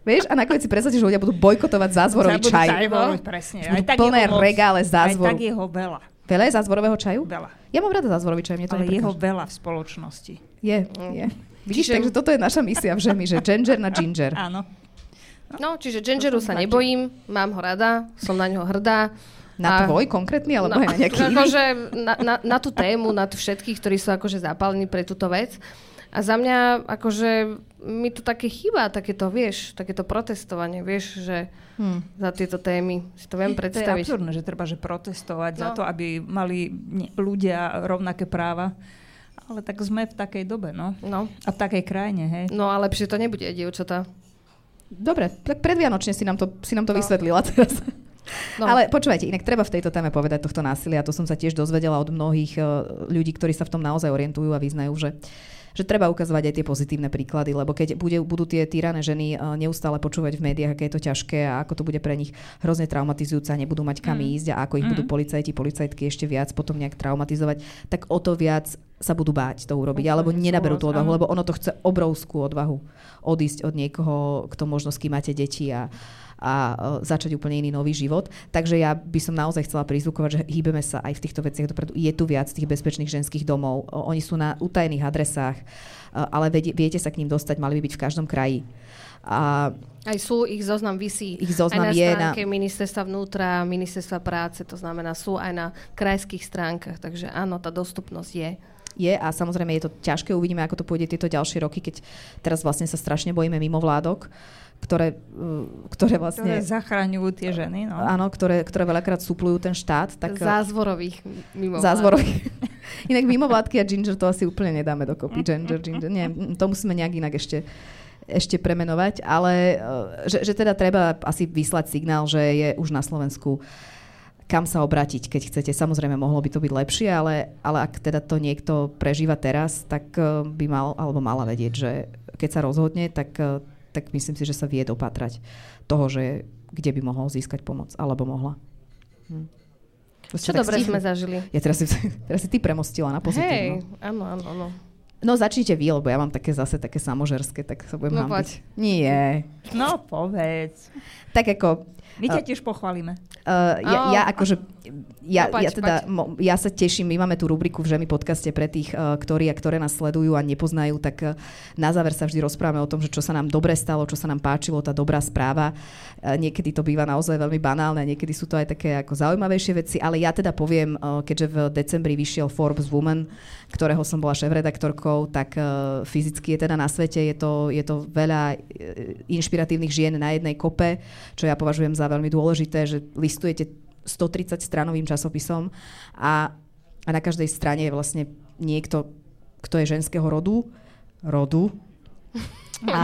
Vieš, a nakoniec si predstavíš, že ľudia budú bojkotovať zázvorový čaj. Čaj, no. presne. Aj tak plné regále zázvoru. Aj tak je ho veľa. Veľa je zázvorového čaju? Veľa. Ja mám rada zázvorový čaj, mne to Ale jeho veľa v spoločnosti. Je, je. Vidíš, čiže... takže toto je naša misia v Žemi, že ginger na ginger. Áno. No, čiže gingeru sa nebojím, mám ho rada, som na ňo hrdá. Na a... tvoj konkrétny, alebo no, aj na nejaký akože na, na, na tú tému, na tú všetkých, ktorí sú akože zapálení pre túto vec. A za mňa, akože, mi to také chýba, takéto, vieš, takéto protestovanie, vieš, že hmm. za tieto témy si to viem predstaviť. To je absurdné, že treba, že protestovať no. za to, aby mali ľudia rovnaké práva. Ale tak sme v takej dobe, no. no. A v takej krajine, hej. No ale lepšie to nebude, dievčatá. Dobre, tak predvianočne si nám to, si nám to no. vysvetlila teraz. No. Ale počúvajte, inak treba v tejto téme povedať tohto násilia. To som sa tiež dozvedela od mnohých uh, ľudí, ktorí sa v tom naozaj orientujú a vyznajú, že že treba ukazovať aj tie pozitívne príklady, lebo keď bude, budú tie týrané ženy eh, neustále počúvať v médiách, aké je to ťažké a ako to bude pre nich hrozne traumatizujúce a nebudú mať kam mm. ísť a ako ich mm. budú policajti, policajtky ešte viac potom nejak traumatizovať, tak o to viac sa budú báť to urobiť, alebo nenaberú tú odvahu, lebo ono to chce obrovskú odvahu odísť od niekoho, kto možno s kým máte deti a, a e, začať úplne iný nový život. Takže ja by som naozaj chcela prizvukovať, že hýbeme sa aj v týchto veciach dopredu. Je tu viac tých bezpečných ženských domov. Oni sú na utajených adresách, e, ale viete sa k ním dostať, mali by byť v každom kraji. A aj sú, ich zoznam vysí ich zoznam aj na je stránke na... ministerstva vnútra, ministerstva práce, to znamená sú aj na krajských stránkach, takže áno, tá dostupnosť je je a samozrejme je to ťažké, uvidíme, ako to pôjde tieto ďalšie roky, keď teraz vlastne sa strašne bojíme mimovládok. vládok ktoré, uh, ktoré vlastne... Ktoré zachraňujú tie ženy, no. Áno, ktoré, ktoré veľakrát suplujú ten štát. Tak, uh, Zázvorových mimovládky. Zázvorových. inak mimovládky a ginger to asi úplne nedáme dokopy. Ginger, ginger. Nie, to musíme nejak inak ešte ešte premenovať, ale uh, že, že teda treba asi vyslať signál, že je už na Slovensku kam sa obrátiť, keď chcete. Samozrejme, mohlo by to byť lepšie, ale, ale ak teda to niekto prežíva teraz, tak by mal alebo mala vedieť, že keď sa rozhodne, tak tak myslím si, že sa vie dopatrať toho, že kde by mohol získať pomoc, alebo mohla. Hm. Čo dobre sme zažili. Ja teraz si, teraz si ty premostila na pozitívno. Hej, áno, áno, áno. No začnite vy, lebo ja mám také zase také samožerské, tak sa budem no, hambiť. Nie. No povedz. Tak ako my ťa tiež pochválime. Uh, ja, ja akože, ja, no, ja, teda, mo, ja sa teším, my máme tú rubriku v Žemi podcaste pre tých, uh, ktorí a ktoré nás sledujú a nepoznajú, tak uh, na záver sa vždy rozprávame o tom, že čo sa nám dobre stalo, čo sa nám páčilo, tá dobrá správa. Uh, niekedy to býva naozaj veľmi banálne, niekedy sú to aj také ako zaujímavejšie veci, ale ja teda poviem, uh, keďže v decembri vyšiel Forbes Woman, ktorého som bola šéf-redaktorkou, tak uh, fyzicky je teda na svete, je to, je to veľa uh, inšpiratívnych žien na jednej kope, čo ja považujem za veľmi dôležité, že listujete 130 stranovým časopisom a, a na každej strane je vlastne niekto, kto je ženského rodu, rodu, a,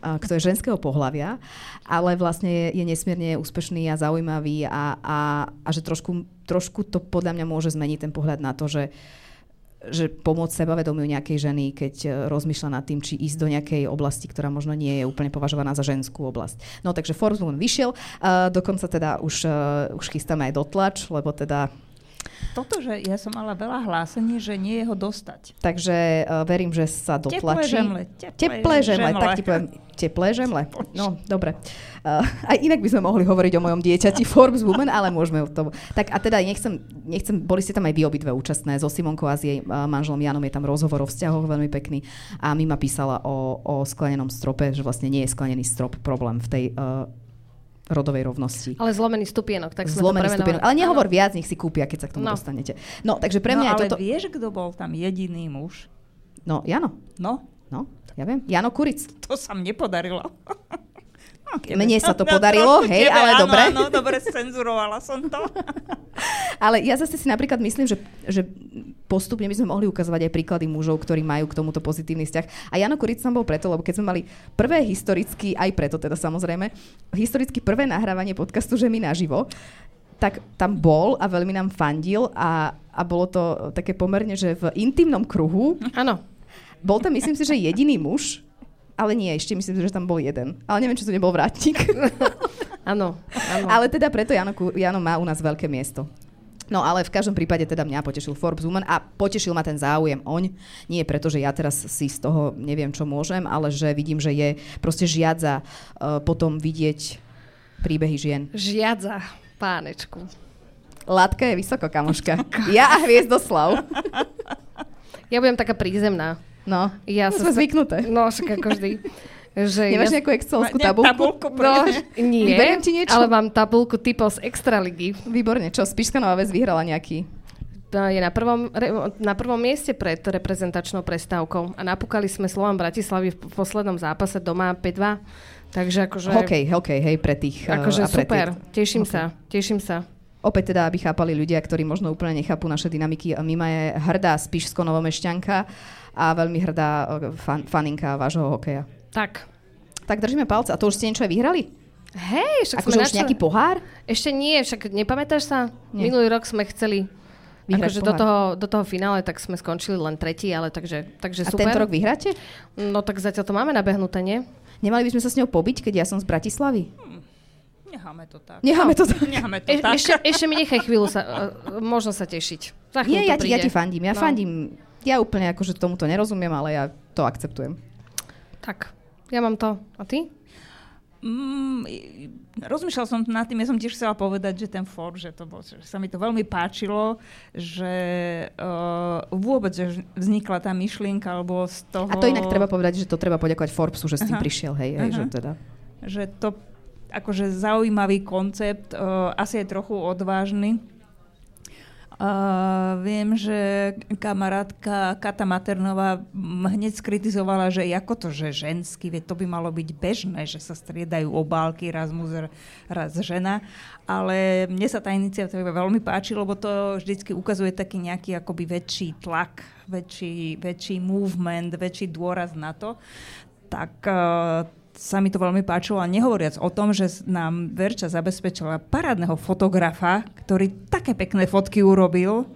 a kto je ženského pohľavia, ale vlastne je, je nesmierne úspešný a zaujímavý a, a, a že trošku, trošku to podľa mňa môže zmeniť ten pohľad na to, že uh, že pomôcť sebavedomiu nejakej ženy, keď e, rozmýšľa nad tým, či ísť do nejakej oblasti, ktorá možno nie je úplne považovaná za ženskú oblasť. No takže Forbes Woman vyšiel, dokonca teda už, uh, už chystáme aj dotlač, lebo teda toto, že ja som mala veľa hlásení, že nie je ho dostať. Takže uh, verím, že sa dotlačí. Teplé žemle. Teplé, teplé žemle, žemle. tak ti poviem. Teplé žemle. No, dobre. Uh, aj inak by sme mohli hovoriť o mojom dieťati Forbes Woman, ale môžeme o tom. Tak a teda nechcem, nechcem, boli ste tam aj vy obidve účastné. So Simonkou a s jej uh, manželom Janom je tam rozhovor o vzťahoch veľmi pekný. A Mima písala o, o sklenenom strope, že vlastne nie je sklenený strop problém v tej uh, rodovej rovnosti. Ale zlomený stupienok, tak sme zlomený to stupienok. Ale nehovor ano. viac, nech si kúpia, keď sa k tomu no. dostanete. No, takže pre mňa no, je toto... vieš, kto bol tam jediný muž? No, Jano. No? No, ja viem. Jano Kuric. To sa mne podarilo. No, Mne sa to podarilo, no, hej, tebe, ale áno, dobre. Áno, dobre, cenzurovala som to. ale ja zase si napríklad myslím, že, že postupne by sme mohli ukazovať aj príklady mužov, ktorí majú k tomuto pozitívny vzťah. A Jano Kuric tam bol preto, lebo keď sme mali prvé historicky, aj preto teda samozrejme, historicky prvé nahrávanie podcastu Žemi naživo, tak tam bol a veľmi nám fandil a, a bolo to také pomerne, že v intimnom kruhu. Áno. Bol tam, myslím si, že jediný muž, ale nie, ešte myslím, že tam bol jeden. Ale neviem, či to nebol vrátnik. Áno, Ale teda preto Jano, Jano má u nás veľké miesto. No ale v každom prípade teda mňa potešil Forbes Woman a potešil ma ten záujem oň. Nie preto, že ja teraz si z toho neviem, čo môžem, ale že vidím, že je proste žiadza uh, potom vidieť príbehy žien. Žiadza, pánečku. Látka je vysoko, kamoška. Ja a Hviezdoslav. Ja budem taká prízemná. No, ja no, sme sa... zvyknuté. No, však ako vždy. Že Nemáš ja... nejakú excelovskú tabulku? tabulku no, nie, Vyberiem ti niečo? ale mám tabulku typov z Extraligy. Výborne, čo? Spišská Nová Ves vyhrala nejaký? je na prvom, na prvom mieste pred reprezentačnou prestávkou a napúkali sme Slovan Bratislavy v poslednom zápase doma 5-2. Takže akože... Hokej, hokej, hej, pre tých. Akože pre super, tých. teším okay. sa, teším sa. Opäť teda, aby chápali ľudia, ktorí možno úplne nechápu naše dynamiky. Mima je hrdá spišsko-novomešťanka a veľmi hrdá fan, faninka vášho hokeja. Tak. Tak držíme palce. A to už ste niečo aj vyhrali? Hej, však akože už načali... nejaký pohár? Ešte nie, však nepamätáš sa? Nie. Minulý rok sme chceli vyhrať akože do toho, do toho finále tak sme skončili len tretí, ale takže, takže super. A tento rok vyhráte? No tak zatiaľ to máme nabehnuté, nie? Nemali by sme sa s ňou pobiť, keď ja som z Bratislavy? Hmm. Necháme to tak. Necháme to tak. Necháme to e- tak. Ešte, ešte mi nechaj chvíľu sa, uh, možno sa tešiť. Za Nie, ja ti, ja ti fandím. Ja no. fandím. Ja úplne akože tomuto nerozumiem, ale ja to akceptujem. Tak, ja mám to. A ty? Mm, rozmýšľal som nad tým, ja som tiež chcela povedať, že ten Ford, že, to bol, že sa mi to veľmi páčilo, že uh, vôbec že vznikla tá myšlienka, alebo z toho... A to inak treba povedať, že to treba poďakovať Forbesu, že s tým Aha. prišiel, hej, hej že teda... Že to akože zaujímavý koncept, uh, asi je trochu odvážny, Uh, viem, že kamarátka Kata Maternová hneď skritizovala, že ako to, že ženský, veď to by malo byť bežné, že sa striedajú obálky, raz muž, raz žena. Ale mne sa tá iniciatíva veľmi páči, lebo to vždycky ukazuje taký nejaký akoby väčší tlak, väčší, väčší movement, väčší dôraz na to. Tak uh, sa mi to veľmi páčilo a nehovoriac o tom, že nám Verča zabezpečila parádneho fotografa, ktorý také pekné fotky urobil,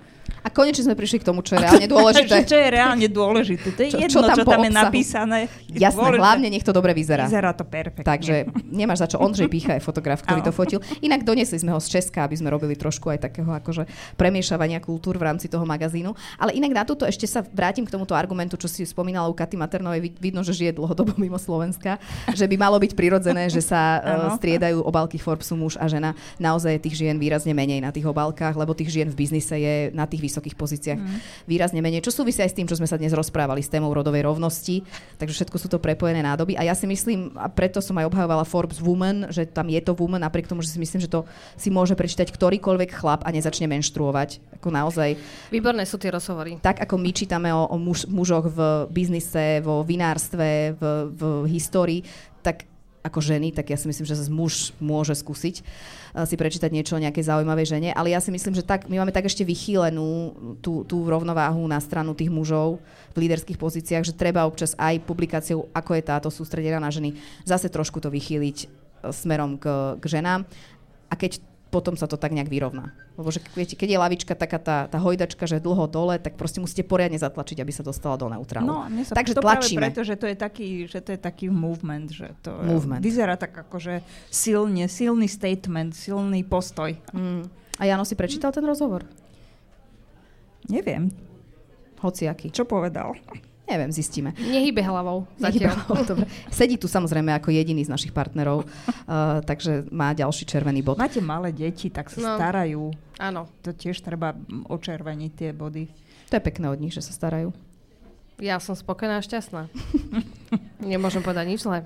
a konečne sme prišli k tomu, čo je reálne dôležité. čo, je reálne dôležité. To je čo, jedno, čo tam, čo tam je napísané. Je Jasné, dôležité. hlavne nech to dobre vyzerá. Vyzerá to perfektne. Takže nemáš za čo. Ondřej Pícha je fotograf, ktorý to fotil. Inak donesli sme ho z Česka, aby sme robili trošku aj takého akože premiešavania kultúr v rámci toho magazínu. Ale inak na toto ešte sa vrátim k tomuto argumentu, čo si spomínala u Katy Maternovej. Vidno, že žije dlhodobo mimo Slovenska. Že by malo byť prirodzené, že sa uh, striedajú obálky Forbesu muž a žena. Naozaj tých žien výrazne menej na tých obálkach, lebo tých žien v biznise je na tých vysokých pozíciách mm. výrazne menej, čo súvisí aj s tým, čo sme sa dnes rozprávali s témou rodovej rovnosti. Takže všetko sú to prepojené nádoby. A ja si myslím, a preto som aj obhajovala Forbes Woman, že tam je to woman, napriek tomu, že si myslím, že to si môže prečítať ktorýkoľvek chlap a nezačne menštruovať. Ako naozaj. Výborné sú tie rozhovory. Tak ako my čítame o, o muž, mužoch v biznise, vo vinárstve, v, v histórii, tak ako ženy, tak ja si myslím, že muž môže skúsiť uh, si prečítať niečo o nejakej zaujímavej žene, ale ja si myslím, že tak, my máme tak ešte vychýlenú tú, tú rovnováhu na stranu tých mužov v líderských pozíciách, že treba občas aj publikáciou, ako je táto sústredená na ženy, zase trošku to vychýliť uh, smerom k, k ženám. A keď potom sa to tak nejak vyrovná. Lebo že viete, keď je lavička taká tá, tá hojdačka, že dlho dole, tak proste musíte poriadne zatlačiť, aby sa dostala do neutrálu. No, sa Takže to tlačíme. Práve preto, že to je taký, že to je taký movement, že to movement. vyzerá tak akože silne, silný statement, silný postoj. Mm. A Jano si prečítal ten rozhovor? Neviem. Hociaký. Čo povedal? Neviem, zistíme. Nehybe hlavou. Nehybe hlavou, dobre. Sedí tu samozrejme ako jediný z našich partnerov, uh, takže má ďalší červený bod. Máte malé deti, tak sa no. starajú. Áno. To tiež treba očerveniť tie body. To je pekné od nich, že sa starajú. Ja som spokojná a šťastná. Nemôžem povedať nič zlé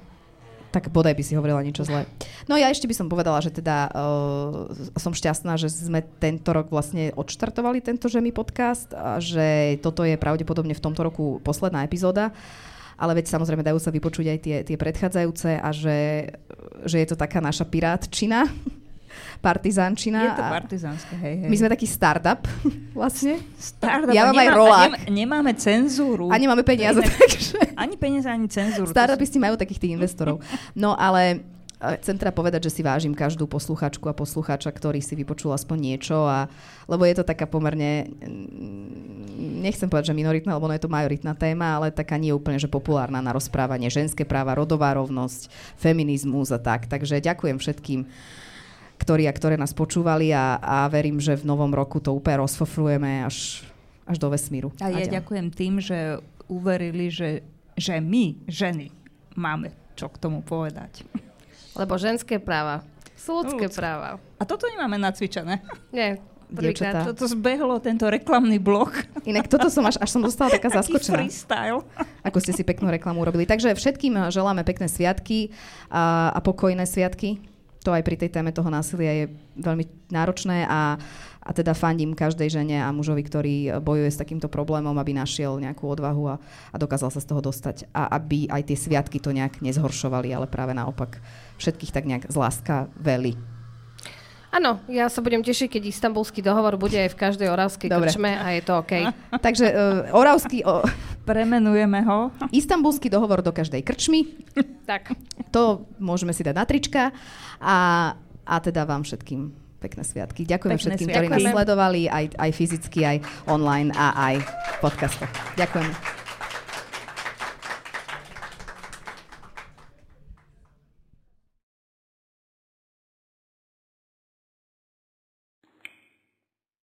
tak bodaj by si hovorila niečo zlé. No ja ešte by som povedala, že teda uh, som šťastná, že sme tento rok vlastne odštartovali tento Žemi podcast a že toto je pravdepodobne v tomto roku posledná epizóda ale veď samozrejme dajú sa vypočuť aj tie, tie predchádzajúce a že, že je to taká naša pirátčina, partizánčina. Je to partizánske, hej, hej. My sme taký startup vlastne. Startup. Ja mám nemá, aj rolák. Nem, nemáme cenzúru. A nemáme peniaze, takže... Ani peniaze, ani cenzúru. Startupisti majú takých tých investorov. No ale e, chcem teda povedať, že si vážim každú posluchačku a poslucháča, ktorý si vypočul aspoň niečo, a, lebo je to taká pomerne, nechcem povedať, že minoritná, lebo no je to majoritná téma, ale taká nie úplne, že populárna na rozprávanie. Ženské práva, rodová rovnosť, feminizmus a tak. Takže ďakujem všetkým ktorí a ktoré nás počúvali a, a verím, že v novom roku to úplne rozfofrujeme až, až do vesmíru. A ja ďakujem tým, že uverili, že, že my, ženy, máme čo k tomu povedať. Lebo ženské práva sú ľudské práva. A toto nemáme nacvičené. Nie, dievčatá. Toto zbehlo, tento reklamný blok. Inak toto som až, až som dostala taká zaskočená. freestyle. Ako ste si peknú reklamu urobili. Takže všetkým želáme pekné sviatky a, a pokojné sviatky. To aj pri tej téme toho násilia je veľmi náročné a a teda fandím každej žene a mužovi, ktorý bojuje s takýmto problémom, aby našiel nejakú odvahu a, a dokázal sa z toho dostať. A aby aj tie sviatky to nejak nezhoršovali, ale práve naopak všetkých tak nejak z láska veli. Áno, ja sa budem tešiť, keď istambulský dohovor bude aj v každej oravskej Dobre. krčme a je to OK. Takže uh, oravský... O... Premenujeme ho. Istambulský dohovor do každej krčmy. tak. To môžeme si dať na trička. A, a teda vám všetkým pekné sviatky. Ďakujem pekné všetkým, ktorí nás sledovali aj, aj fyzicky, aj online a aj v podcastoch. Ďakujem.